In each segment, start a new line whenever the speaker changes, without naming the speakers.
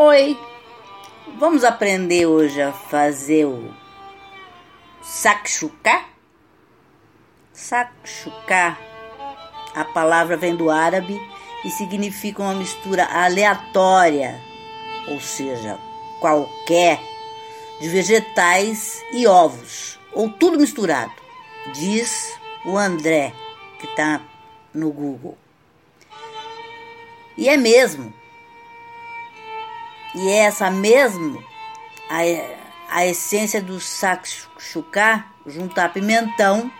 Oi, vamos aprender hoje a fazer o sakshuka? Sakshuka, a palavra vem do árabe e significa uma mistura aleatória, ou seja, qualquer, de vegetais e ovos, ou tudo misturado, diz o André, que está no Google. E é mesmo. E é essa mesmo a, a essência do sakshuka, juntar pimentão,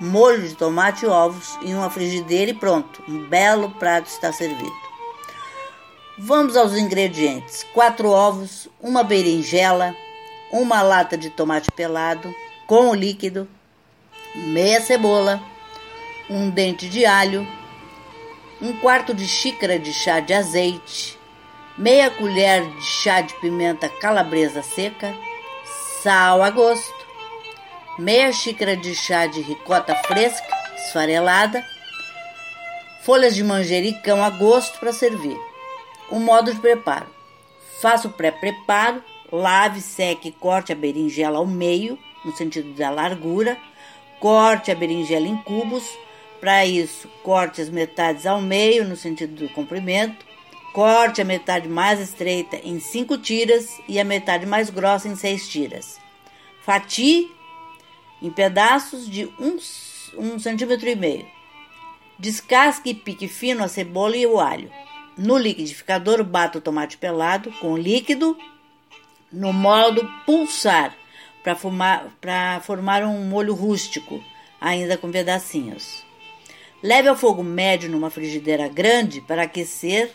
molho de tomate e ovos em uma frigideira e pronto. Um belo prato está servido. Vamos aos ingredientes: 4 ovos, uma berinjela, uma lata de tomate pelado com o líquido, meia cebola, um dente de alho, um quarto de xícara de chá de azeite, meia colher de chá de pimenta calabresa seca, sal a gosto, meia xícara de chá de ricota fresca, esfarelada, folhas de manjericão a gosto para servir. O modo de preparo: faça o pré-preparo, lave, seque e corte a berinjela ao meio, no sentido da largura, corte a berinjela em cubos. Para isso, corte as metades ao meio, no sentido do comprimento, Corte a metade mais estreita em 5 tiras e a metade mais grossa em 6 tiras. Fatie em pedaços de 1 um, um centímetro e meio. Descasque e pique fino a cebola e o alho. No liquidificador, bata o tomate pelado com líquido no modo pulsar para formar, formar um molho rústico, ainda com pedacinhos. Leve ao fogo médio numa frigideira grande para aquecer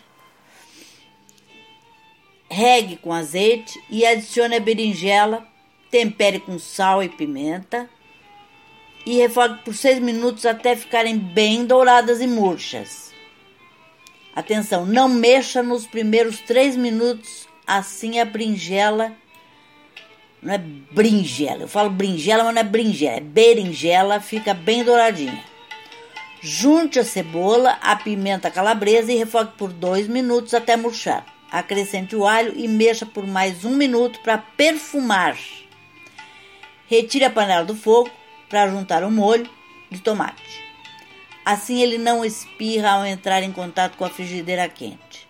regue com azeite e adicione a berinjela, tempere com sal e pimenta e refogue por 6 minutos até ficarem bem douradas e murchas. Atenção, não mexa nos primeiros 3 minutos, assim a berinjela não é berinjela, eu falo berinjela, mas não é berinjela, é berinjela, fica bem douradinha. Junte a cebola, a pimenta calabresa e refogue por 2 minutos até murchar. Acrescente o alho e mexa por mais um minuto para perfumar. Retire a panela do fogo para juntar o molho de tomate. Assim ele não espirra ao entrar em contato com a frigideira quente.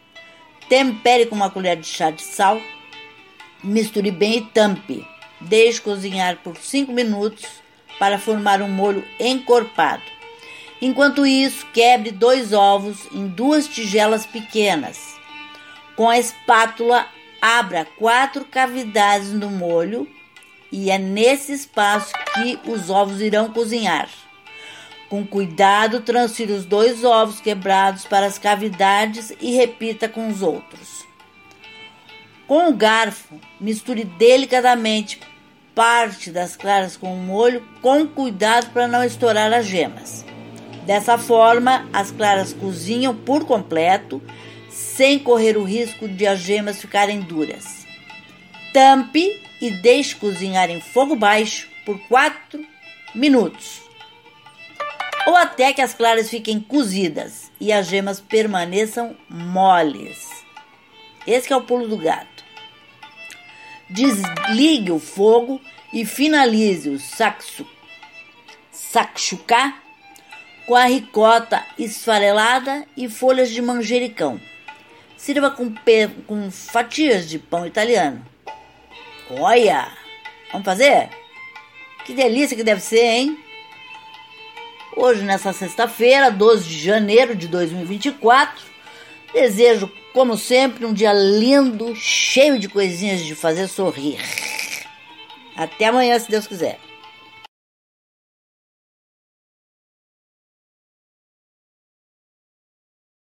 Tempere com uma colher de chá de sal, misture bem e tampe. Deixe cozinhar por 5 minutos para formar um molho encorpado. Enquanto isso, quebre dois ovos em duas tigelas pequenas com a espátula, abra quatro cavidades no molho e é nesse espaço que os ovos irão cozinhar. Com cuidado, transfira os dois ovos quebrados para as cavidades e repita com os outros. Com o garfo, misture delicadamente parte das claras com o molho, com cuidado para não estourar as gemas. Dessa forma, as claras cozinham por completo sem correr o risco de as gemas ficarem duras. Tampe e deixe cozinhar em fogo baixo por 4 minutos. Ou até que as claras fiquem cozidas e as gemas permaneçam moles. Esse é o pulo do gato. Desligue o fogo e finalize o saxo, sakshuka com a ricota esfarelada e folhas de manjericão. Sirva com, com fatias de pão italiano. Olha! Vamos fazer? Que delícia que deve ser, hein? Hoje, nessa sexta-feira, 12 de janeiro de 2024, desejo, como sempre, um dia lindo, cheio de coisinhas de fazer sorrir. Até amanhã, se Deus quiser.